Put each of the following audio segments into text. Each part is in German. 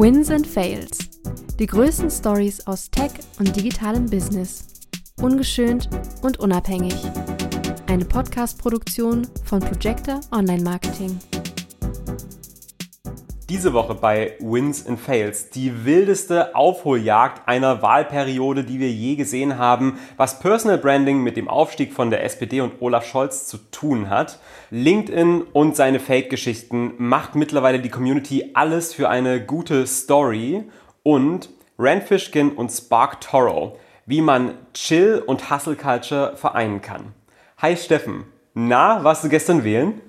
Wins and Fails. Die größten Stories aus Tech und digitalem Business. Ungeschönt und unabhängig. Eine Podcast-Produktion von Projector Online Marketing. Diese Woche bei Wins and Fails die wildeste Aufholjagd einer Wahlperiode, die wir je gesehen haben, was Personal Branding mit dem Aufstieg von der SPD und Olaf Scholz zu tun hat. LinkedIn und seine Fake-Geschichten macht mittlerweile die Community alles für eine gute Story und Rand Fishkin und Spark Toro, wie man Chill und Hustle Culture vereinen kann. Hi Steffen, na, warst du gestern wählen?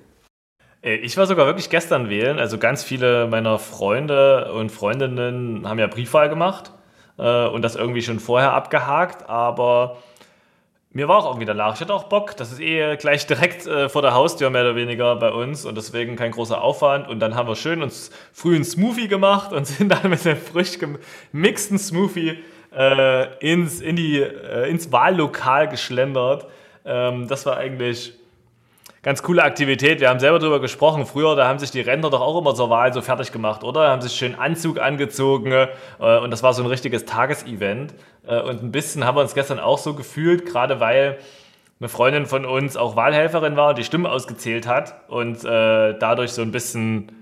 Äh, ich war sogar wirklich gestern wählen. Also ganz viele meiner Freunde und Freundinnen haben ja Briefwahl gemacht äh, und das irgendwie schon vorher abgehakt. Aber mir war auch irgendwie danach. Ich hatte auch Bock. Das ist eh gleich direkt äh, vor der Haustür mehr oder weniger bei uns und deswegen kein großer Aufwand. Und dann haben wir schön uns früh einen Smoothie gemacht und sind dann mit dem frisch gemixten Smoothie äh, ins, in die, äh, ins Wahllokal geschlendert. Ähm, das war eigentlich ganz coole Aktivität. Wir haben selber darüber gesprochen. Früher, da haben sich die Rentner doch auch immer zur Wahl so fertig gemacht, oder? Haben sich schön Anzug angezogen äh, und das war so ein richtiges Tagesevent. Äh, und ein bisschen haben wir uns gestern auch so gefühlt, gerade weil eine Freundin von uns auch Wahlhelferin war und die Stimme ausgezählt hat und äh, dadurch so ein bisschen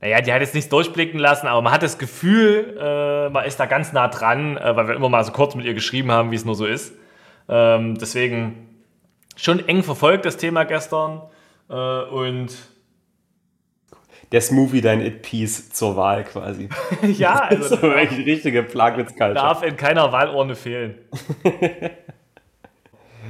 naja, die hat jetzt nichts durchblicken lassen, aber man hat das Gefühl, äh, man ist da ganz nah dran, äh, weil wir immer mal so kurz mit ihr geschrieben haben, wie es nur so ist. Ähm, deswegen schon eng verfolgt, das Thema gestern. Äh, und der Smoothie dein It-Piece zur Wahl quasi. ja, also das ist so wirklich richtige Plagwitz-Culture. Darf in keiner Wahlurne fehlen.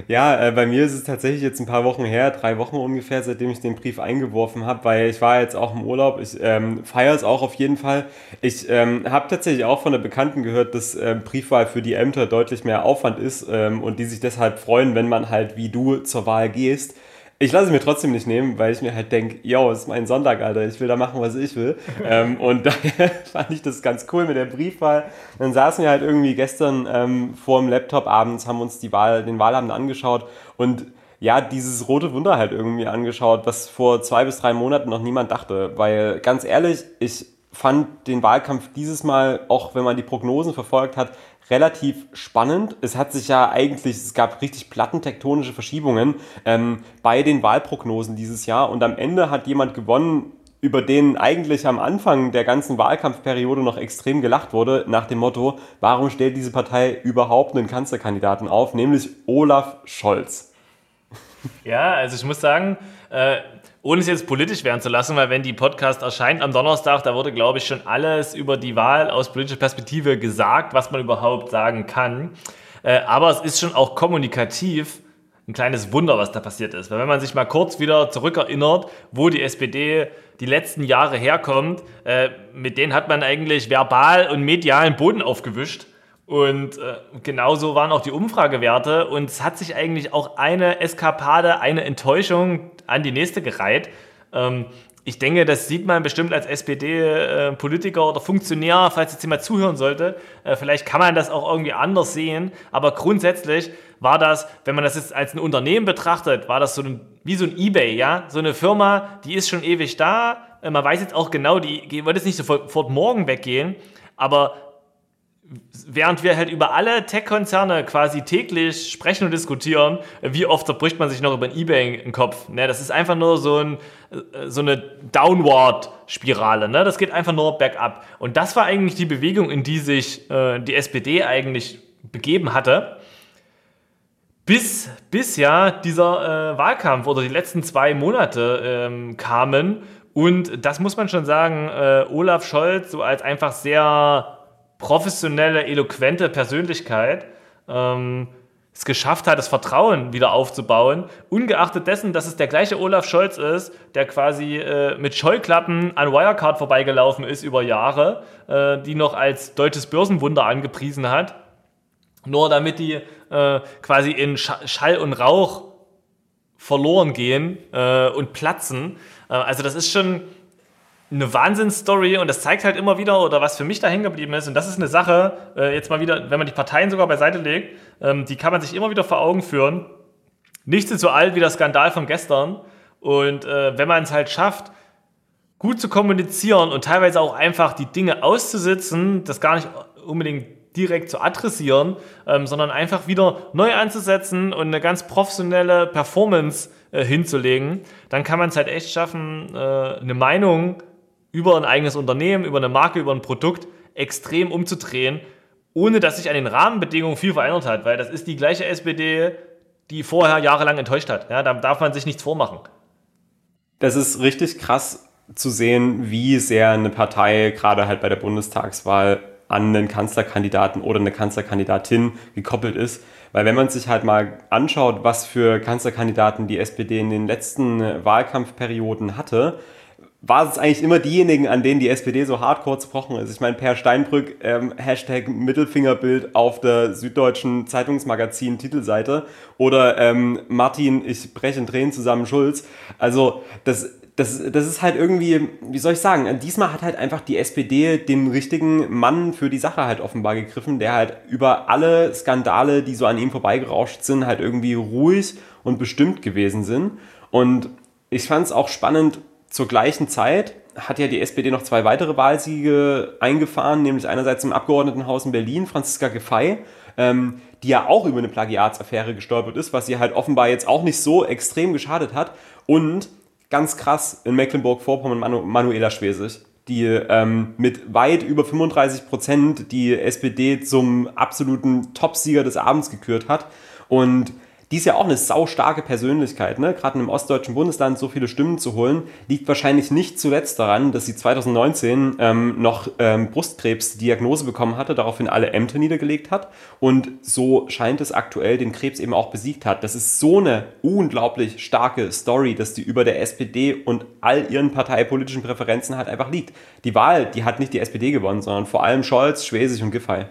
Ja, äh, bei mir ist es tatsächlich jetzt ein paar Wochen her, drei Wochen ungefähr, seitdem ich den Brief eingeworfen habe, weil ich war jetzt auch im Urlaub. Ich ähm, feiere es auch auf jeden Fall. Ich ähm, habe tatsächlich auch von der Bekannten gehört, dass ähm, Briefwahl für die Ämter deutlich mehr Aufwand ist ähm, und die sich deshalb freuen, wenn man halt wie du zur Wahl gehst. Ich lasse es mir trotzdem nicht nehmen, weil ich mir halt denke, yo, es ist mein Sonntag, Alter, ich will da machen, was ich will. ähm, und daher fand ich das ganz cool mit der Briefwahl. Dann saßen wir halt irgendwie gestern ähm, vor dem Laptop abends, haben uns die Wahl, den Wahlabend angeschaut und ja, dieses rote Wunder halt irgendwie angeschaut, was vor zwei bis drei Monaten noch niemand dachte. Weil ganz ehrlich, ich fand den Wahlkampf dieses Mal, auch wenn man die Prognosen verfolgt hat, relativ spannend. Es hat sich ja eigentlich, es gab richtig plattentektonische Verschiebungen ähm, bei den Wahlprognosen dieses Jahr und am Ende hat jemand gewonnen, über den eigentlich am Anfang der ganzen Wahlkampfperiode noch extrem gelacht wurde, nach dem Motto, warum stellt diese Partei überhaupt einen Kanzlerkandidaten auf, nämlich Olaf Scholz. Ja, also ich muss sagen, äh, ohne es jetzt politisch werden zu lassen, weil wenn die Podcast erscheint am Donnerstag, da wurde, glaube ich, schon alles über die Wahl aus politischer Perspektive gesagt, was man überhaupt sagen kann. Äh, aber es ist schon auch kommunikativ ein kleines Wunder, was da passiert ist. Weil wenn man sich mal kurz wieder zurückerinnert, wo die SPD die letzten Jahre herkommt, äh, mit denen hat man eigentlich verbal und medialen Boden aufgewischt. Und äh, genauso waren auch die Umfragewerte. Und es hat sich eigentlich auch eine Eskapade, eine Enttäuschung an die nächste gereiht. Ähm, ich denke, das sieht man bestimmt als SPD-Politiker äh, oder Funktionär, falls jetzt jemand zuhören sollte. Äh, vielleicht kann man das auch irgendwie anders sehen. Aber grundsätzlich war das, wenn man das jetzt als ein Unternehmen betrachtet, war das so ein, wie so ein Ebay, ja? So eine Firma, die ist schon ewig da. Äh, man weiß jetzt auch genau, die, wird jetzt nicht sofort morgen weggehen. Aber während wir halt über alle Tech-Konzerne quasi täglich sprechen und diskutieren, wie oft zerbricht man sich noch über ein Ebay den Kopf. Ne? Das ist einfach nur so, ein, äh, so eine Downward-Spirale. Ne? Das geht einfach nur bergab. Und das war eigentlich die Bewegung, in die sich äh, die SPD eigentlich begeben hatte. Bis, bis ja dieser äh, Wahlkampf oder die letzten zwei Monate ähm, kamen. Und das muss man schon sagen, äh, Olaf Scholz so als einfach sehr professionelle, eloquente Persönlichkeit ähm, es geschafft hat, das Vertrauen wieder aufzubauen, ungeachtet dessen, dass es der gleiche Olaf Scholz ist, der quasi äh, mit Scheuklappen an Wirecard vorbeigelaufen ist über Jahre, äh, die noch als deutsches Börsenwunder angepriesen hat, nur damit die äh, quasi in Schall und Rauch verloren gehen äh, und platzen. Äh, also das ist schon eine Wahnsinnsstory und das zeigt halt immer wieder, oder was für mich da hängen geblieben ist, und das ist eine Sache, äh, jetzt mal wieder, wenn man die Parteien sogar beiseite legt, ähm, die kann man sich immer wieder vor Augen führen. Nichts ist so alt wie der Skandal von gestern. Und äh, wenn man es halt schafft, gut zu kommunizieren und teilweise auch einfach die Dinge auszusitzen, das gar nicht unbedingt direkt zu adressieren, ähm, sondern einfach wieder neu anzusetzen und eine ganz professionelle Performance äh, hinzulegen, dann kann man es halt echt schaffen, äh, eine Meinung über ein eigenes Unternehmen, über eine Marke, über ein Produkt extrem umzudrehen, ohne dass sich an den Rahmenbedingungen viel verändert hat, weil das ist die gleiche SPD, die vorher jahrelang enttäuscht hat. Ja, da darf man sich nichts vormachen. Das ist richtig krass zu sehen, wie sehr eine Partei gerade halt bei der Bundestagswahl an einen Kanzlerkandidaten oder eine Kanzlerkandidatin gekoppelt ist. Weil wenn man sich halt mal anschaut, was für Kanzlerkandidaten die SPD in den letzten Wahlkampfperioden hatte, war es eigentlich immer diejenigen, an denen die SPD so hardcore zerbrochen ist. Ich meine, Per Steinbrück, ähm, Hashtag Mittelfingerbild auf der Süddeutschen Zeitungsmagazin Titelseite oder ähm, Martin, ich breche in Tränen zusammen Schulz. Also das, das, das ist halt irgendwie, wie soll ich sagen, diesmal hat halt einfach die SPD den richtigen Mann für die Sache halt offenbar gegriffen, der halt über alle Skandale, die so an ihm vorbeigerauscht sind, halt irgendwie ruhig und bestimmt gewesen sind. Und ich fand es auch spannend, zur gleichen Zeit hat ja die SPD noch zwei weitere Wahlsiege eingefahren, nämlich einerseits im Abgeordnetenhaus in Berlin, Franziska Giffey, ähm, die ja auch über eine Plagiatsaffäre gestolpert ist, was ihr halt offenbar jetzt auch nicht so extrem geschadet hat. Und ganz krass in Mecklenburg-Vorpommern Manu Manuela Schwesig, die ähm, mit weit über 35 Prozent die SPD zum absoluten Topsieger des Abends gekürt hat. Und die ist ja auch eine saustarke Persönlichkeit, ne? gerade im ostdeutschen Bundesland so viele Stimmen zu holen, liegt wahrscheinlich nicht zuletzt daran, dass sie 2019 ähm, noch ähm, Brustkrebsdiagnose bekommen hatte, daraufhin alle Ämter niedergelegt hat und so scheint es aktuell den Krebs eben auch besiegt hat. Das ist so eine unglaublich starke Story, dass die über der SPD und all ihren parteipolitischen Präferenzen halt einfach liegt. Die Wahl, die hat nicht die SPD gewonnen, sondern vor allem Scholz, Schwesig und Giffey.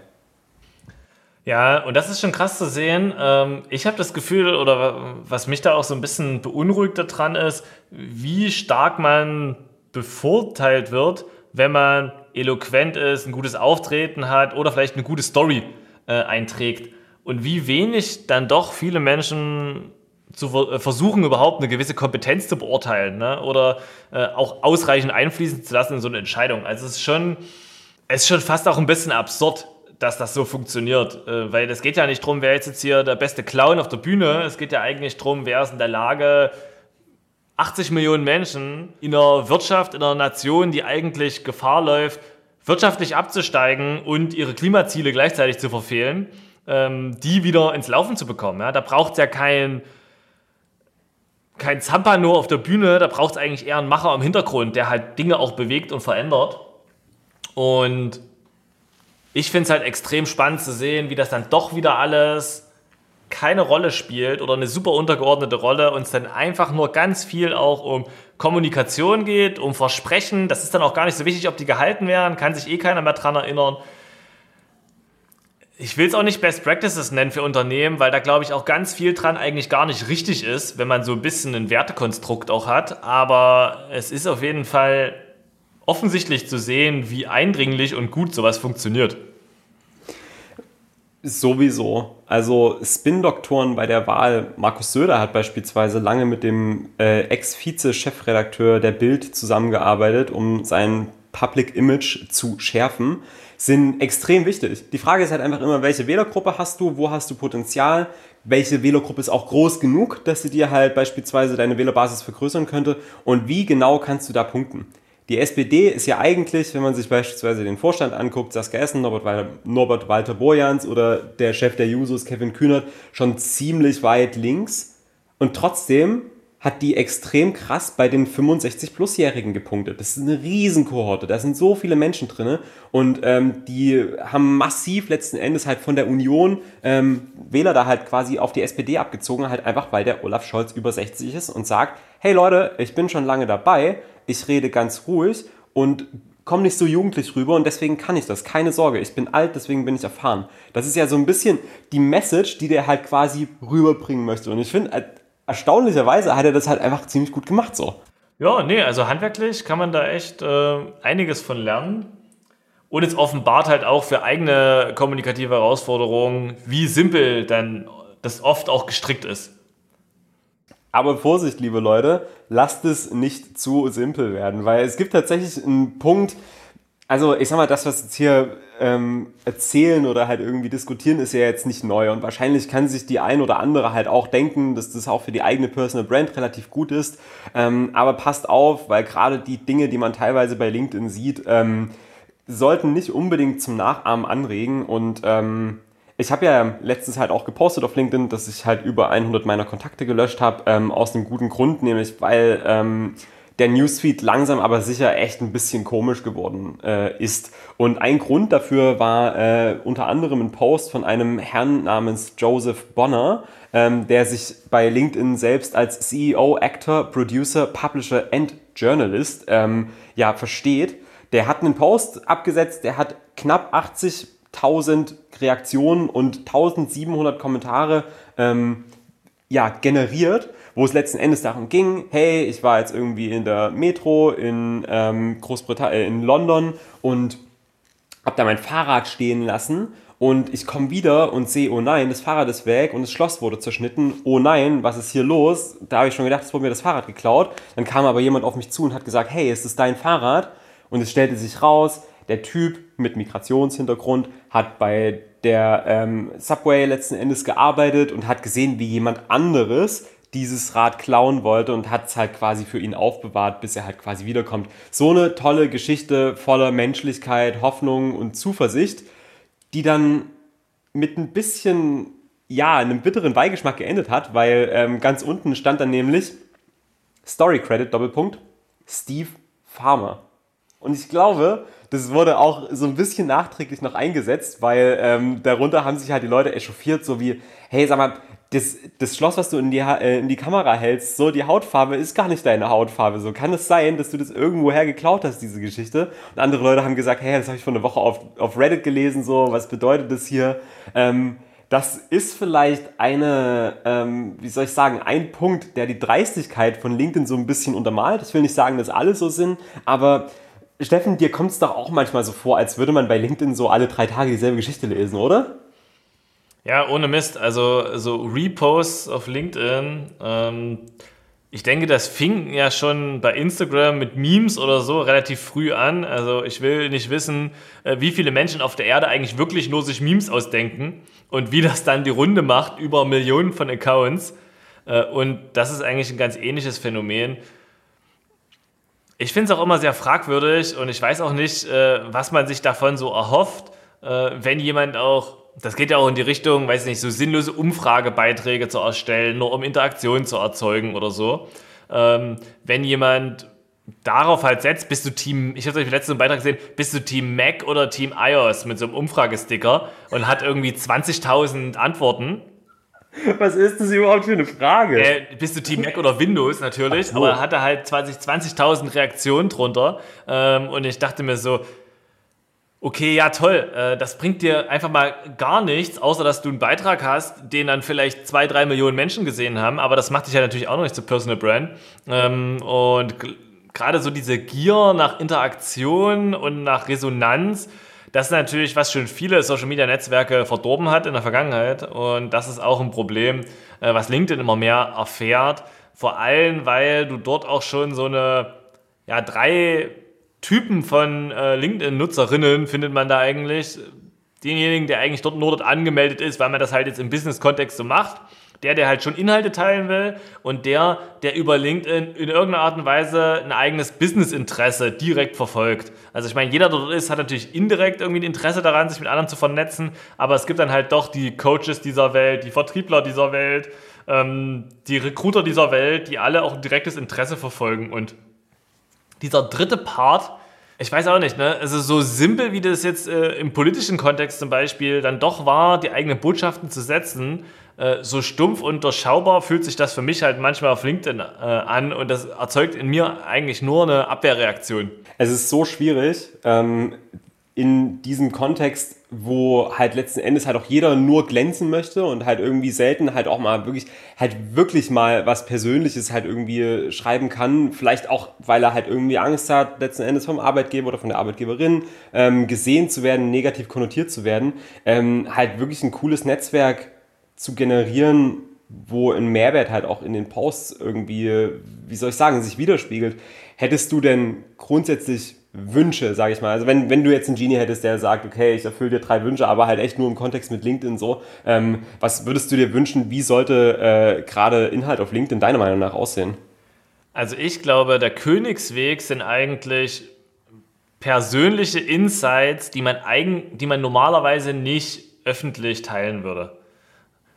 Ja, und das ist schon krass zu sehen. Ähm, ich habe das Gefühl, oder was mich da auch so ein bisschen beunruhigt daran ist, wie stark man bevorteilt wird, wenn man eloquent ist, ein gutes Auftreten hat oder vielleicht eine gute Story äh, einträgt. Und wie wenig dann doch viele Menschen zu äh, versuchen, überhaupt eine gewisse Kompetenz zu beurteilen ne? oder äh, auch ausreichend einfließen zu lassen in so eine Entscheidung. Also es ist schon, es ist schon fast auch ein bisschen absurd, dass das so funktioniert. Äh, weil es geht ja nicht darum, wer ist jetzt hier der beste Clown auf der Bühne. Es geht ja eigentlich darum, wer ist in der Lage, 80 Millionen Menschen in einer Wirtschaft, in einer Nation, die eigentlich Gefahr läuft, wirtschaftlich abzusteigen und ihre Klimaziele gleichzeitig zu verfehlen, ähm, die wieder ins Laufen zu bekommen. Da braucht es ja kein, kein Zampano auf der Bühne, da braucht es eigentlich eher einen Macher im Hintergrund, der halt Dinge auch bewegt und verändert. Und ich finde es halt extrem spannend zu sehen, wie das dann doch wieder alles keine Rolle spielt oder eine super untergeordnete Rolle und es dann einfach nur ganz viel auch um Kommunikation geht, um Versprechen. Das ist dann auch gar nicht so wichtig, ob die gehalten werden, kann sich eh keiner mehr dran erinnern. Ich will es auch nicht Best Practices nennen für Unternehmen, weil da glaube ich auch ganz viel dran eigentlich gar nicht richtig ist, wenn man so ein bisschen ein Wertekonstrukt auch hat. Aber es ist auf jeden Fall offensichtlich zu sehen, wie eindringlich und gut sowas funktioniert. Sowieso. Also Spin-Doktoren bei der Wahl, Markus Söder hat beispielsweise lange mit dem äh, Ex-Vize-Chefredakteur der Bild zusammengearbeitet, um sein Public Image zu schärfen, sind extrem wichtig. Die Frage ist halt einfach immer, welche Wählergruppe hast du, wo hast du Potenzial, welche Wählergruppe ist auch groß genug, dass sie dir halt beispielsweise deine Wählerbasis vergrößern könnte und wie genau kannst du da punkten. Die SPD ist ja eigentlich, wenn man sich beispielsweise den Vorstand anguckt, Saskia Essen, Norbert Walter, Norbert Walter Borjans oder der Chef der Jusos, Kevin Kühnert, schon ziemlich weit links. Und trotzdem hat die extrem krass bei den 65-Plus-Jährigen gepunktet. Das ist eine Riesenkohorte, da sind so viele Menschen drin und ähm, die haben massiv letzten Endes halt von der Union ähm, Wähler da halt quasi auf die SPD abgezogen, halt einfach weil der Olaf Scholz über 60 ist und sagt, hey Leute, ich bin schon lange dabei, ich rede ganz ruhig und komme nicht so jugendlich rüber und deswegen kann ich das. Keine Sorge, ich bin alt, deswegen bin ich erfahren. Das ist ja so ein bisschen die Message, die der halt quasi rüberbringen möchte. Und ich finde, äh, erstaunlicherweise hat er das halt einfach ziemlich gut gemacht so. Ja, nee, also handwerklich kann man da echt äh, einiges von lernen. Und es offenbart halt auch für eigene kommunikative Herausforderungen, wie simpel dann das oft auch gestrickt ist. Aber Vorsicht, liebe Leute, lasst es nicht zu simpel werden, weil es gibt tatsächlich einen Punkt, also ich sag mal, das, was jetzt hier ähm, erzählen oder halt irgendwie diskutieren, ist ja jetzt nicht neu. Und wahrscheinlich kann sich die ein oder andere halt auch denken, dass das auch für die eigene Personal Brand relativ gut ist. Ähm, aber passt auf, weil gerade die Dinge, die man teilweise bei LinkedIn sieht, ähm, sollten nicht unbedingt zum Nachahmen anregen. Und ähm, ich habe ja letztens halt auch gepostet auf LinkedIn, dass ich halt über 100 meiner Kontakte gelöscht habe, ähm, aus einem guten Grund, nämlich weil ähm, der Newsfeed langsam aber sicher echt ein bisschen komisch geworden äh, ist. Und ein Grund dafür war äh, unter anderem ein Post von einem Herrn namens Joseph Bonner, ähm, der sich bei LinkedIn selbst als CEO, Actor, Producer, Publisher and Journalist ähm, ja, versteht. Der hat einen Post abgesetzt, der hat knapp 80.000 Reaktionen und 1700 Kommentare ähm, ja, generiert wo es letzten Endes darum ging, hey, ich war jetzt irgendwie in der Metro in ähm, Großbritannien, äh, in London und habe da mein Fahrrad stehen lassen und ich komme wieder und sehe, oh nein, das Fahrrad ist weg und das Schloss wurde zerschnitten. Oh nein, was ist hier los? Da habe ich schon gedacht, es wurde mir das Fahrrad geklaut. Dann kam aber jemand auf mich zu und hat gesagt, hey, ist das dein Fahrrad? Und es stellte sich raus, der Typ mit Migrationshintergrund hat bei der ähm, Subway letzten Endes gearbeitet und hat gesehen, wie jemand anderes dieses Rad klauen wollte und hat es halt quasi für ihn aufbewahrt, bis er halt quasi wiederkommt. So eine tolle Geschichte voller Menschlichkeit, Hoffnung und Zuversicht, die dann mit ein bisschen, ja, einem bitteren Beigeschmack geendet hat, weil ähm, ganz unten stand dann nämlich Story Credit, Doppelpunkt, Steve Farmer. Und ich glaube, das wurde auch so ein bisschen nachträglich noch eingesetzt, weil ähm, darunter haben sich halt die Leute echauffiert, so wie, hey, sag mal, das, das Schloss, was du in die, äh, in die Kamera hältst, so die Hautfarbe ist gar nicht deine Hautfarbe. So kann es sein, dass du das irgendwoher geklaut hast, diese Geschichte. Und andere Leute haben gesagt, hey, das habe ich vor einer Woche auf, auf Reddit gelesen, so, was bedeutet das hier? Ähm, das ist vielleicht eine, ähm, wie soll ich sagen, ein Punkt, der die Dreistigkeit von LinkedIn so ein bisschen untermalt. Ich will nicht sagen, dass alle so sind, aber Steffen, dir kommt es doch auch manchmal so vor, als würde man bei LinkedIn so alle drei Tage dieselbe Geschichte lesen, oder? Ja, ohne Mist. Also so Reposts auf LinkedIn. Ähm, ich denke, das fing ja schon bei Instagram mit Memes oder so relativ früh an. Also ich will nicht wissen, äh, wie viele Menschen auf der Erde eigentlich wirklich nur sich Memes ausdenken und wie das dann die Runde macht über Millionen von Accounts. Äh, und das ist eigentlich ein ganz ähnliches Phänomen. Ich finde es auch immer sehr fragwürdig und ich weiß auch nicht, äh, was man sich davon so erhofft, wenn jemand auch das geht ja auch in die Richtung, weiß nicht, so sinnlose Umfragebeiträge zu erstellen, nur um Interaktion zu erzeugen oder so. Ähm, wenn jemand darauf halt setzt, bist du Team, ich habe euch letztens einen Beitrag gesehen, bist du Team Mac oder Team iOS mit so einem Umfragesticker und hat irgendwie 20.000 Antworten. Was ist das überhaupt für eine Frage? Äh, bist du Team Mac oder Windows natürlich, so. aber hatte halt 20.000 20 Reaktionen drunter ähm, und ich dachte mir so, okay, ja toll, äh, das bringt dir einfach mal gar nichts, außer dass du einen Beitrag hast, den dann vielleicht zwei, drei Millionen Menschen gesehen haben, aber das macht dich ja natürlich auch noch nicht zu Personal Brand. Ähm, und gerade so diese Gier nach Interaktion und nach Resonanz, das ist natürlich, was schon viele Social Media Netzwerke verdorben hat in der Vergangenheit. Und das ist auch ein Problem, äh, was LinkedIn immer mehr erfährt. Vor allem, weil du dort auch schon so eine ja, drei Typen von äh, LinkedIn-Nutzerinnen findet man da eigentlich. Denjenigen, der eigentlich dort nur dort angemeldet ist, weil man das halt jetzt im Business-Kontext so macht. Der, der halt schon Inhalte teilen will und der, der über LinkedIn in irgendeiner Art und Weise ein eigenes Business-Interesse direkt verfolgt. Also ich meine, jeder, der dort ist, hat natürlich indirekt irgendwie ein Interesse daran, sich mit anderen zu vernetzen, aber es gibt dann halt doch die Coaches dieser Welt, die Vertriebler dieser Welt, ähm, die Recruiter dieser Welt, die alle auch ein direktes Interesse verfolgen und dieser dritte Part, ich weiß auch nicht, ne? Also so simpel, wie das jetzt äh, im politischen Kontext zum Beispiel dann doch war, die eigenen Botschaften zu setzen, äh, so stumpf und durchschaubar fühlt sich das für mich halt manchmal auf LinkedIn äh, an und das erzeugt in mir eigentlich nur eine Abwehrreaktion. Es ist so schwierig, ähm, in diesem Kontext, wo halt letzten Endes halt auch jeder nur glänzen möchte und halt irgendwie selten halt auch mal wirklich, halt wirklich mal was Persönliches halt irgendwie schreiben kann. Vielleicht auch, weil er halt irgendwie Angst hat, letzten Endes vom Arbeitgeber oder von der Arbeitgeberin ähm, gesehen zu werden, negativ konnotiert zu werden. Ähm, halt wirklich ein cooles Netzwerk zu generieren, wo ein Mehrwert halt auch in den Posts irgendwie, wie soll ich sagen, sich widerspiegelt. Hättest du denn grundsätzlich Wünsche, sage ich mal. Also wenn, wenn du jetzt einen Genie hättest, der sagt, okay, ich erfülle dir drei Wünsche, aber halt echt nur im Kontext mit LinkedIn so, ähm, was würdest du dir wünschen, wie sollte äh, gerade Inhalt auf LinkedIn deiner Meinung nach aussehen? Also ich glaube, der Königsweg sind eigentlich persönliche Insights, die man, eigen, die man normalerweise nicht öffentlich teilen würde.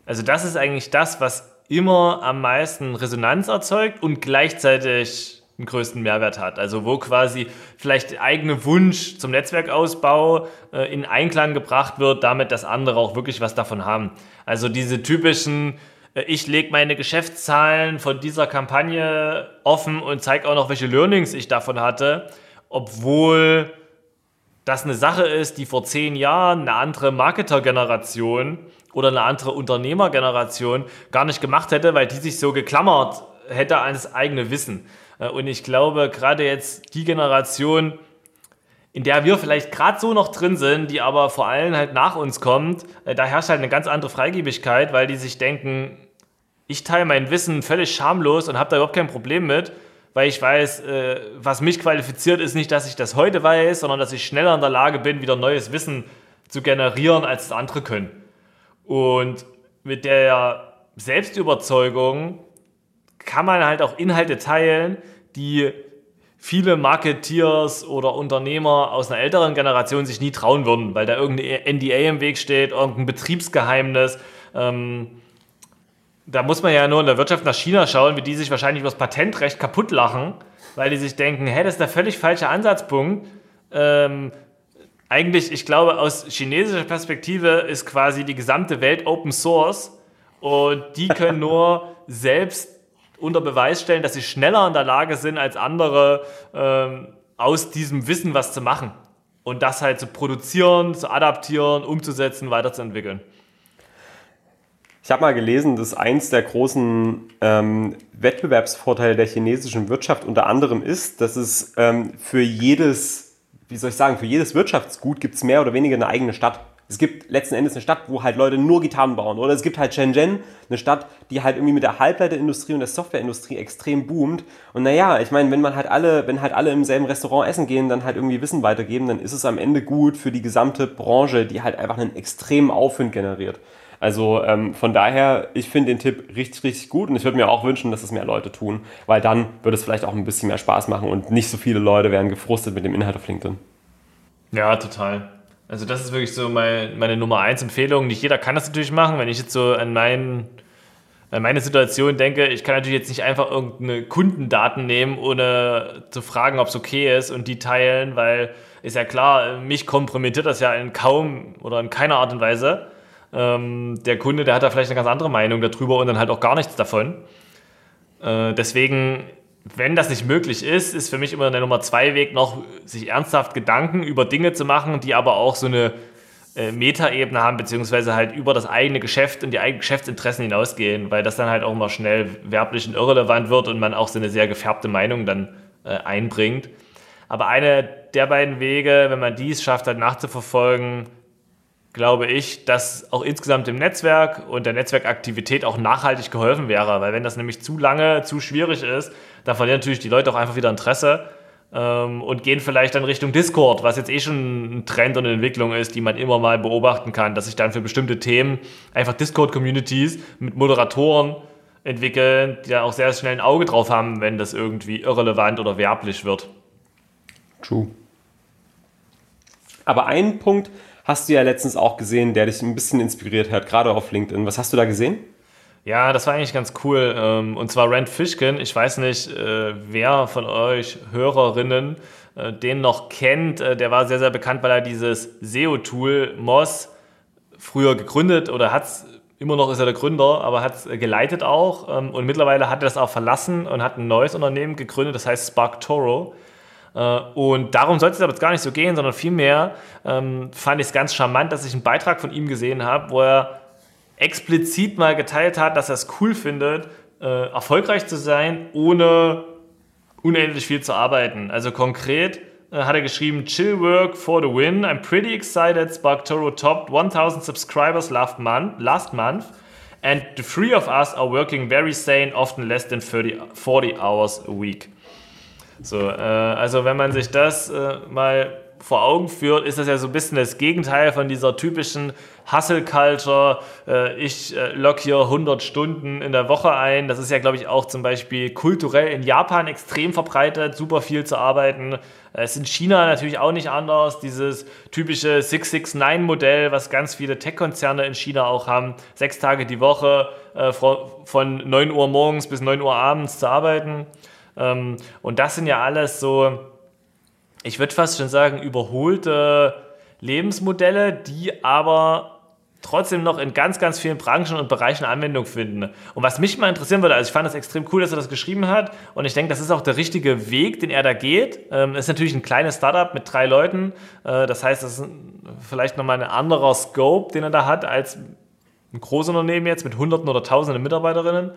Also das ist eigentlich das, was immer am meisten Resonanz erzeugt und gleichzeitig den größten Mehrwert hat. Also wo quasi vielleicht der eigene Wunsch zum Netzwerkausbau äh, in Einklang gebracht wird, damit dass andere auch wirklich was davon haben. Also diese typischen, äh, ich lege meine Geschäftszahlen von dieser Kampagne offen und zeige auch noch, welche Learnings ich davon hatte, obwohl das eine Sache ist, die vor zehn Jahren eine andere Marketergeneration oder eine andere Unternehmergeneration gar nicht gemacht hätte, weil die sich so geklammert hätte an das eigene Wissen. Äh, und ich glaube, gerade jetzt die Generation, in der wir vielleicht gerade so noch drin sind, die aber vor allem halt nach uns kommt, äh, da herrscht halt eine ganz andere Freigebigkeit, weil die sich denken, ich teile mein Wissen völlig schamlos und habe da überhaupt kein Problem mit, weil ich weiß, äh, was mich qualifiziert, ist nicht, dass ich das heute weiß, sondern dass ich schneller in der Lage bin, wieder neues Wissen zu generieren, als andere können. Und mit der Selbstüberzeugung kann man halt auch Inhalte teilen, die viele Marketeers oder Unternehmer aus einer älteren Generation sich nie trauen würden, weil da irgendein NDA im Weg steht, irgendein Betriebsgeheimnis. Ähm, da muss man ja nur in der Wirtschaft nach China schauen, wie die sich wahrscheinlich über das Patentrecht kaputt lachen, weil die sich denken, hä, das ist der völlig falsche Ansatzpunkt. Ähm, eigentlich, ich glaube, aus chinesischer Perspektive ist quasi die gesamte Welt Open Source und die können nur selbst unter Beweis stellen, dass sie schneller in der Lage sind als andere, ähm, aus diesem Wissen was zu machen. Und das halt zu produzieren, zu adaptieren, umzusetzen, weiterzuentwickeln. Ich habe mal gelesen, dass eins der großen ähm, Wettbewerbsvorteile der chinesischen Wirtschaft unter anderem ist, dass es ähm, für jedes, wie soll ich sagen, für jedes Wirtschaftsgut gibt es mehr oder weniger eine eigene Stadt es gibt letzten Endes eine Stadt, wo halt Leute nur Gitarren bauen. Oder es gibt halt Shenzhen, eine Stadt, die halt irgendwie mit der Halbleiterindustrie und der Softwareindustrie extrem boomt. Und naja, ich meine, wenn man halt alle, wenn halt alle im selben Restaurant essen gehen, dann halt irgendwie Wissen weitergeben, dann ist es am Ende gut für die gesamte Branche, die halt einfach einen extremen Aufwind generiert. Also ähm, von daher, ich finde den Tipp richtig, richtig gut und ich würde mir auch wünschen, dass es mehr Leute tun, weil dann würde es vielleicht auch ein bisschen mehr Spaß machen und nicht so viele Leute werden gefrustet mit dem Inhalt auf LinkedIn. Ja, total. Also das ist wirklich so mein, meine Nummer eins Empfehlung. Nicht jeder kann das natürlich machen. Wenn ich jetzt so an, mein, an meine Situation denke, ich kann natürlich jetzt nicht einfach irgendeine Kundendaten nehmen, ohne zu fragen, ob es okay ist und die teilen, weil ist ja klar, mich kompromittiert das ja in kaum oder in keiner Art und Weise. Ähm, der Kunde, der hat da vielleicht eine ganz andere Meinung darüber und dann halt auch gar nichts davon. Äh, deswegen wenn das nicht möglich ist, ist für mich immer der Nummer zwei Weg noch, sich ernsthaft Gedanken über Dinge zu machen, die aber auch so eine äh, Metaebene haben, beziehungsweise halt über das eigene Geschäft und die eigenen Geschäftsinteressen hinausgehen, weil das dann halt auch immer schnell werblich und irrelevant wird und man auch so eine sehr gefärbte Meinung dann äh, einbringt. Aber eine der beiden Wege, wenn man dies schafft, halt nachzuverfolgen, glaube ich, dass auch insgesamt dem Netzwerk und der Netzwerkaktivität auch nachhaltig geholfen wäre. Weil wenn das nämlich zu lange, zu schwierig ist, dann verlieren natürlich die Leute auch einfach wieder Interesse ähm, und gehen vielleicht dann Richtung Discord, was jetzt eh schon ein Trend und eine Entwicklung ist, die man immer mal beobachten kann, dass sich dann für bestimmte Themen einfach Discord-Communities mit Moderatoren entwickeln, die da auch sehr schnell ein Auge drauf haben, wenn das irgendwie irrelevant oder werblich wird. True. Aber ein Punkt, hast du ja letztens auch gesehen, der dich ein bisschen inspiriert hat, gerade auf LinkedIn. Was hast du da gesehen? Ja, das war eigentlich ganz cool. Ähm, und zwar Rand Fishkin. Ich weiß nicht, äh, wer von euch Hörerinnen äh, den noch kennt. Äh, der war sehr, sehr bekannt, weil er dieses SEO-Tool Moz früher gegründet oder hat es immer noch ist er der Gründer, aber hat es geleitet auch ähm, und mittlerweile hat er das auch verlassen und hat ein neues Unternehmen gegründet, das heißt Spark Toro. Äh, und darum sollte es aber jetzt gar nicht so gehen, sondern vielmehr ähm, fand ich es ganz charmant, dass ich einen Beitrag von ihm gesehen habe, wo er explizit mal geteilt hat, dass er es cool findet, äh, erfolgreich zu sein, ohne unendlich viel zu arbeiten. Also konkret äh, hat er geschrieben, Chill Work for the win. I'm pretty excited. SparkToro topped 1000 subscribers last month, last month and the three of us are working very sane, often less than 30, 40 hours a week. So, äh, also wenn man sich das äh, mal vor Augen führt, ist das ja so ein bisschen das Gegenteil von dieser typischen Hustle-Culture. Äh, ich äh, lock hier 100 Stunden in der Woche ein. Das ist ja, glaube ich, auch zum Beispiel kulturell in Japan extrem verbreitet, super viel zu arbeiten. Äh, es ist in China natürlich auch nicht anders. Dieses typische 669-Modell, was ganz viele Tech-Konzerne in China auch haben. Sechs Tage die Woche von 9 Uhr morgens bis 9 Uhr abends zu arbeiten. Ähm, und das sind ja alles so ich würde fast schon sagen, überholte Lebensmodelle, die aber trotzdem noch in ganz, ganz vielen Branchen und Bereichen Anwendung finden. Und was mich mal interessieren würde, also ich fand das extrem cool, dass er das geschrieben hat und ich denke, das ist auch der richtige Weg, den er da geht. Ähm, ist natürlich ein kleines Startup mit drei Leuten, äh, das heißt, das ist vielleicht nochmal ein anderer Scope, den er da hat, als ein Großunternehmen jetzt mit Hunderten oder Tausenden Mitarbeiterinnen.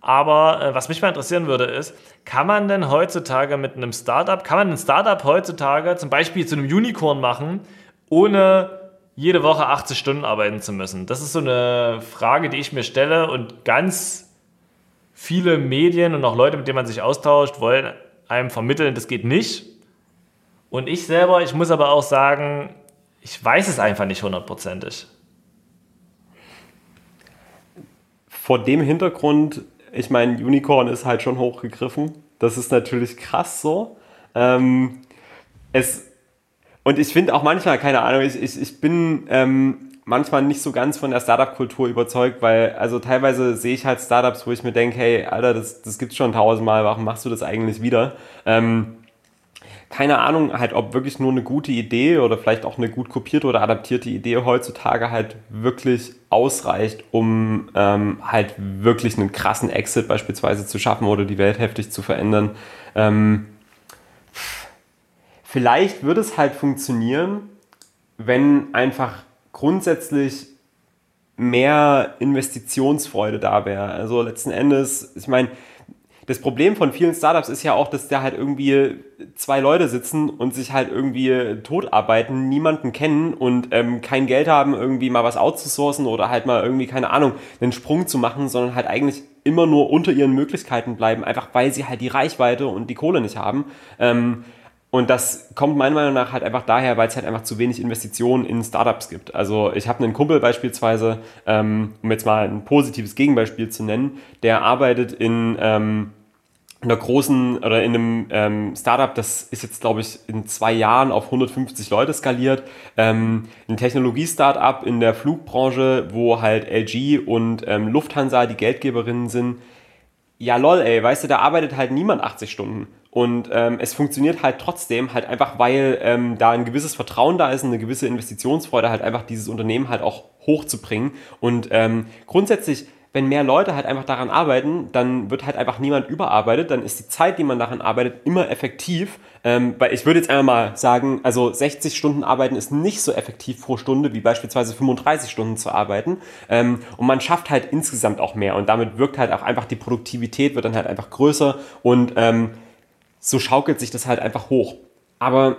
Aber äh, was mich mal interessieren würde, ist, kann man denn heutzutage mit einem Startup, kann man ein Startup heutzutage zum Beispiel zu einem Unicorn machen, ohne jede Woche 80 Stunden arbeiten zu müssen? Das ist so eine Frage, die ich mir stelle und ganz viele Medien und auch Leute, mit denen man sich austauscht, wollen einem vermitteln, das geht nicht. Und ich selber, ich muss aber auch sagen, ich weiß es einfach nicht hundertprozentig. Vor dem Hintergrund ich meine, Unicorn ist halt schon hochgegriffen. Das ist natürlich krass so. Ähm, es, und ich finde auch manchmal, keine Ahnung, ich, ich, ich bin ähm, manchmal nicht so ganz von der Startup-Kultur überzeugt, weil also teilweise sehe ich halt Startups, wo ich mir denke, hey, Alter, das, das es schon tausendmal, warum machst du das eigentlich wieder? Ähm, keine Ahnung, halt, ob wirklich nur eine gute Idee oder vielleicht auch eine gut kopierte oder adaptierte Idee heutzutage halt wirklich ausreicht, um ähm, halt wirklich einen krassen Exit beispielsweise zu schaffen oder die Welt heftig zu verändern. Ähm, vielleicht würde es halt funktionieren, wenn einfach grundsätzlich mehr Investitionsfreude da wäre. Also letzten Endes, ich meine, das Problem von vielen Startups ist ja auch, dass da halt irgendwie zwei Leute sitzen und sich halt irgendwie tot arbeiten, niemanden kennen und ähm, kein Geld haben, irgendwie mal was outzusourcen oder halt mal irgendwie, keine Ahnung, einen Sprung zu machen, sondern halt eigentlich immer nur unter ihren Möglichkeiten bleiben, einfach weil sie halt die Reichweite und die Kohle nicht haben. Ähm, und das kommt meiner Meinung nach halt einfach daher, weil es halt einfach zu wenig Investitionen in Startups gibt. Also ich habe einen Kumpel beispielsweise, ähm, um jetzt mal ein positives Gegenbeispiel zu nennen, der arbeitet in ähm, in einer großen oder in einem ähm, Startup, das ist jetzt, glaube ich, in zwei Jahren auf 150 Leute skaliert. Ähm, ein Technologie-Startup in der Flugbranche, wo halt LG und ähm, Lufthansa die Geldgeberinnen sind. Ja, lol, ey, weißt du, da arbeitet halt niemand 80 Stunden. Und ähm, es funktioniert halt trotzdem, halt einfach, weil ähm, da ein gewisses Vertrauen da ist eine gewisse Investitionsfreude, halt einfach dieses Unternehmen halt auch hochzubringen. Und ähm, grundsätzlich wenn mehr Leute halt einfach daran arbeiten, dann wird halt einfach niemand überarbeitet, dann ist die Zeit, die man daran arbeitet, immer effektiv. Ähm, weil ich würde jetzt einmal mal sagen, also 60 Stunden arbeiten ist nicht so effektiv pro Stunde wie beispielsweise 35 Stunden zu arbeiten. Ähm, und man schafft halt insgesamt auch mehr und damit wirkt halt auch einfach die Produktivität wird dann halt einfach größer und ähm, so schaukelt sich das halt einfach hoch. Aber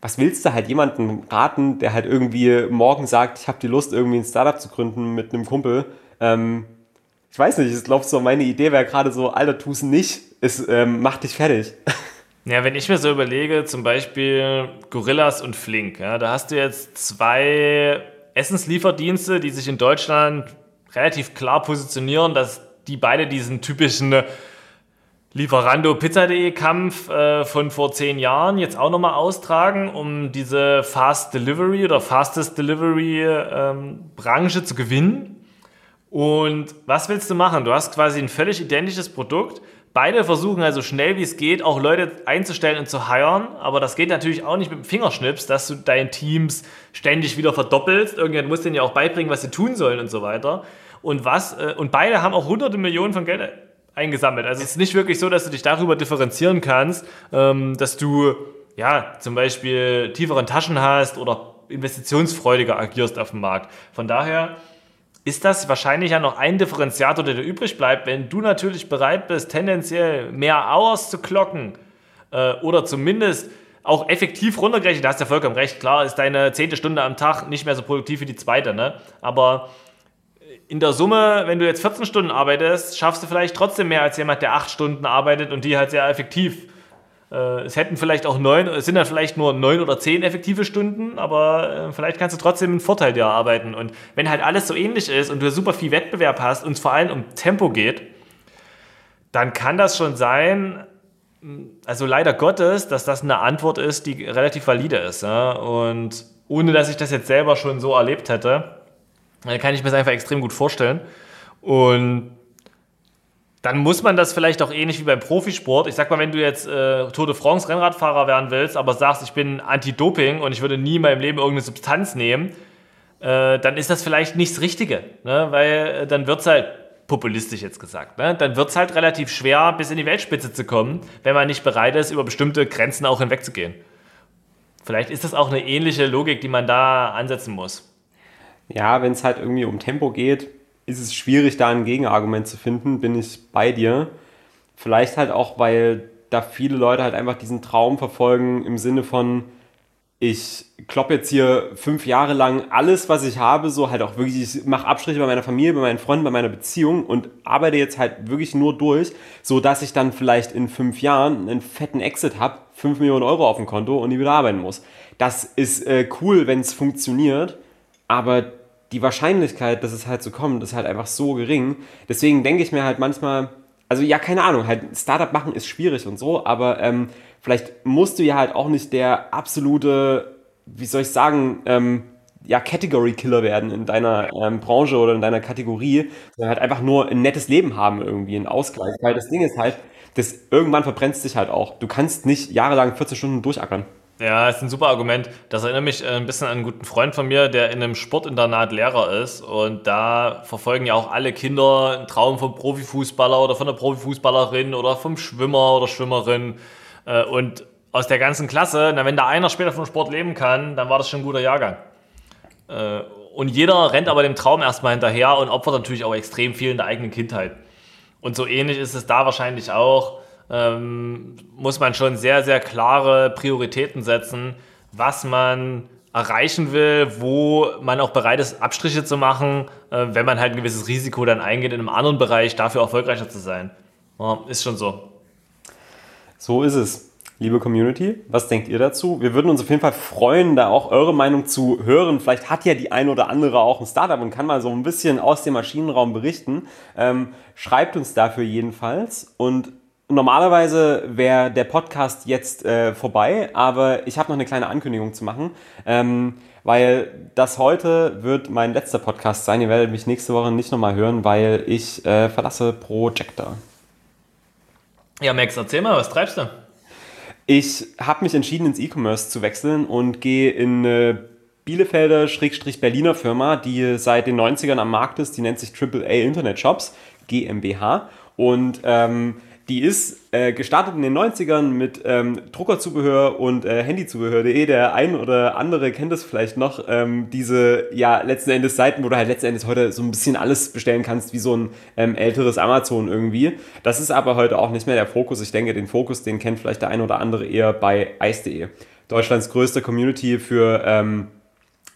was willst du halt jemandem raten, der halt irgendwie morgen sagt, ich habe die Lust, irgendwie ein Startup zu gründen mit einem Kumpel ähm, ich weiß nicht, ich glaube so, meine Idee wäre gerade so, Alter, tu es nicht, es ähm, macht dich fertig. Ja, wenn ich mir so überlege, zum Beispiel Gorillas und Flink, ja, da hast du jetzt zwei Essenslieferdienste, die sich in Deutschland relativ klar positionieren, dass die beide diesen typischen Lieferando-Pizza.de-Kampf äh, von vor zehn Jahren jetzt auch nochmal austragen, um diese Fast Delivery oder Fastest Delivery ähm, Branche zu gewinnen. Und was willst du machen? Du hast quasi ein völlig identisches Produkt. Beide versuchen also schnell wie es geht, auch Leute einzustellen und zu hiren. Aber das geht natürlich auch nicht mit dem Fingerschnips, dass du deine Teams ständig wieder verdoppelst. Irgendjemand muss denen ja auch beibringen, was sie tun sollen und so weiter. Und was, äh, und beide haben auch hunderte Millionen von Geld eingesammelt. Also es ist nicht wirklich so, dass du dich darüber differenzieren kannst, ähm, dass du ja zum Beispiel tieferen Taschen hast oder investitionsfreudiger agierst auf dem Markt. Von daher ist das wahrscheinlich ja noch ein Differenziator, der dir übrig bleibt, wenn du natürlich bereit bist, tendenziell mehr Hours zu klocken äh, oder zumindest auch effektiv runtergerechnet, da hast du ja vollkommen recht, klar ist deine zehnte Stunde am Tag nicht mehr so produktiv wie die zweite, ne? aber in der Summe, wenn du jetzt 14 Stunden arbeitest, schaffst du vielleicht trotzdem mehr als jemand, der 8 Stunden arbeitet und die halt sehr effektiv. Äh, es hätten vielleicht auch neun, es sind dann vielleicht nur neun oder zehn effektive Stunden, aber äh, vielleicht kannst du trotzdem einen Vorteil dir erarbeiten. Und wenn halt alles so ähnlich ist und du super viel Wettbewerb hast und es vor allem um Tempo geht, dann kann das schon sein, also leider Gottes, dass das eine Antwort ist, die relativ valide ist. Und ohne dass ich das jetzt selber schon so erlebt hätte, dann kann ich mir das einfach extrem gut vorstellen. Und dann muss man das vielleicht auch ähnlich wie beim Profisport. Ich sag mal, wenn du jetzt äh, Tour de France Rennradfahrer werden willst, aber sagst, ich bin Anti-Doping und ich würde nie in meinem Leben irgendeine Substanz nehmen, äh, dann ist das vielleicht nicht das Richtige. Ne? Weil äh, dann wird es halt populistisch jetzt gesagt. Ne? Dann wird es halt relativ schwer, bis in die Weltspitze zu kommen, wenn man nicht bereit ist, über bestimmte Grenzen auch hinwegzugehen. Vielleicht ist das auch eine ähnliche Logik, die man da ansetzen muss. Ja, wenn es halt irgendwie um Tempo geht, ist es schwierig, da ein Gegenargument zu finden, bin ich bei dir. Vielleicht halt auch, weil da viele Leute halt einfach diesen Traum verfolgen im Sinne von, ich kloppe jetzt hier fünf Jahre lang alles, was ich habe, so halt auch wirklich, ich mache Abstriche bei meiner Familie, bei meinen Freunden, bei meiner Beziehung und arbeite jetzt halt wirklich nur durch, so dass ich dann vielleicht in fünf Jahren einen fetten Exit habe, fünf Millionen Euro auf dem Konto und nie wieder arbeiten muss. Das ist äh, cool, wenn es funktioniert, aber die Wahrscheinlichkeit, dass es halt so kommt, ist halt einfach so gering. Deswegen denke ich mir halt manchmal, also ja, keine Ahnung, halt Startup machen ist schwierig und so, aber ähm, vielleicht musst du ja halt auch nicht der absolute, wie soll ich sagen, ähm, ja, Category Killer werden in deiner ähm, Branche oder in deiner Kategorie, sondern halt einfach nur ein nettes Leben haben irgendwie, ein Ausgleich. Weil das Ding ist halt, das irgendwann verbrennst dich halt auch. Du kannst nicht jahrelang 14 Stunden durchackern. Ja, ist ein super Argument. Das erinnert mich äh, ein bisschen an einen guten Freund von mir, der in einem Sportinternat Lehrer ist. Und da verfolgen ja auch alle Kinder einen Traum vom Profifußballer oder von der Profifußballerin oder vom Schwimmer oder Schwimmerin. Äh, und aus der ganzen Klasse, na, wenn da einer später vom Sport leben kann, dann war das schon ein guter Jahrgang. Äh, und jeder rennt aber dem Traum erstmal hinterher und opfert natürlich auch extrem viel in der eigenen Kindheit. Und so ähnlich ist es da wahrscheinlich auch. Ähm, muss man schon sehr, sehr klare Prioritäten setzen, was man erreichen will, wo man auch bereit ist, Abstriche zu machen, äh, wenn man halt ein gewisses Risiko dann eingeht, in einem anderen Bereich dafür erfolgreicher zu sein. Ja, ist schon so. So ist es. Liebe Community, was denkt ihr dazu? Wir würden uns auf jeden Fall freuen, da auch eure Meinung zu hören. Vielleicht hat ja die ein oder andere auch ein Startup und kann mal so ein bisschen aus dem Maschinenraum berichten. Ähm, schreibt uns dafür jedenfalls. Und normalerweise wäre der Podcast jetzt äh, vorbei, aber ich habe noch eine kleine Ankündigung zu machen. Ähm, weil das heute wird mein letzter Podcast sein. Ihr werdet mich nächste Woche nicht nochmal hören, weil ich äh, verlasse Projector. Ja, Max, erzähl mal, was treibst du? Ich habe mich entschieden, ins E-Commerce zu wechseln und gehe in eine Bielefelder-Berliner Firma, die seit den 90ern am Markt ist. Die nennt sich AAA Internet Shops, GmbH. Und ähm, die ist äh, gestartet in den 90ern mit ähm, Druckerzubehör und äh, Handyzubehör.de. Der ein oder andere kennt das vielleicht noch. Ähm, diese, ja, letzten Endes Seiten, wo du halt letzten Endes heute so ein bisschen alles bestellen kannst, wie so ein ähm, älteres Amazon irgendwie. Das ist aber heute auch nicht mehr der Fokus. Ich denke, den Fokus, den kennt vielleicht der ein oder andere eher bei ice.de. Deutschlands größte Community für ähm,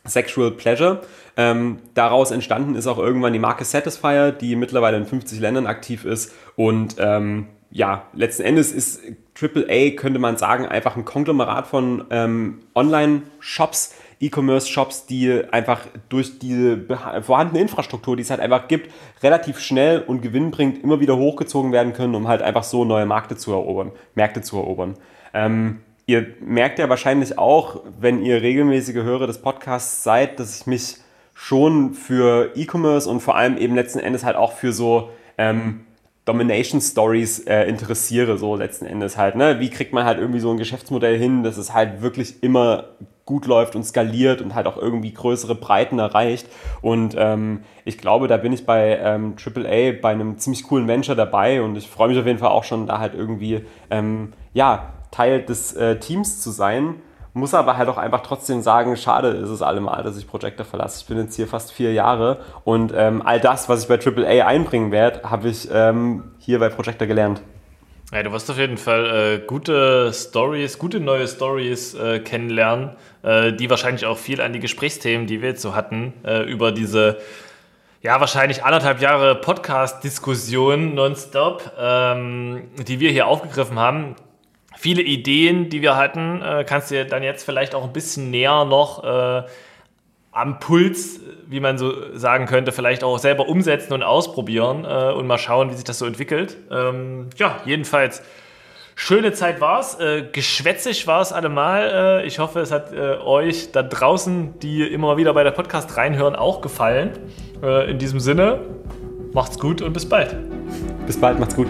Sexual Pleasure. Ähm, daraus entstanden ist auch irgendwann die Marke Satisfier, die mittlerweile in 50 Ländern aktiv ist und ähm, ja, letzten Endes ist AAA, könnte man sagen, einfach ein Konglomerat von ähm, Online-Shops, E-Commerce-Shops, die einfach durch die vorhandene Infrastruktur, die es halt einfach gibt, relativ schnell und gewinnbringend immer wieder hochgezogen werden können, um halt einfach so neue Märkte zu erobern. Märkte zu erobern. Ähm, ihr merkt ja wahrscheinlich auch, wenn ihr regelmäßige Hörer des Podcasts seid, dass ich mich schon für E-Commerce und vor allem eben letzten Endes halt auch für so ähm, Domination Stories äh, interessiere, so letzten Endes halt. Ne? Wie kriegt man halt irgendwie so ein Geschäftsmodell hin, dass es halt wirklich immer gut läuft und skaliert und halt auch irgendwie größere Breiten erreicht. Und ähm, ich glaube, da bin ich bei ähm, AAA bei einem ziemlich coolen Venture dabei und ich freue mich auf jeden Fall auch schon, da halt irgendwie ähm, ja, Teil des äh, Teams zu sein muss aber halt auch einfach trotzdem sagen, schade ist es allemal, dass ich Projector verlasse. Ich bin jetzt hier fast vier Jahre und ähm, all das, was ich bei AAA einbringen werde, habe ich ähm, hier bei Projector gelernt. Ja, du wirst auf jeden Fall äh, gute Stories, gute neue Stories äh, kennenlernen, äh, die wahrscheinlich auch viel an die Gesprächsthemen, die wir jetzt so hatten, äh, über diese ja, wahrscheinlich anderthalb Jahre Podcast-Diskussion nonstop, ähm, die wir hier aufgegriffen haben. Viele Ideen, die wir hatten, äh, kannst du dir dann jetzt vielleicht auch ein bisschen näher noch äh, am Puls, wie man so sagen könnte, vielleicht auch selber umsetzen und ausprobieren äh, und mal schauen, wie sich das so entwickelt. Ähm, ja, jedenfalls schöne Zeit war es. Äh, geschwätzig war es allemal. Äh, ich hoffe, es hat äh, euch da draußen, die immer wieder bei der Podcast reinhören, auch gefallen. Äh, in diesem Sinne, macht's gut und bis bald. Bis bald, macht's gut.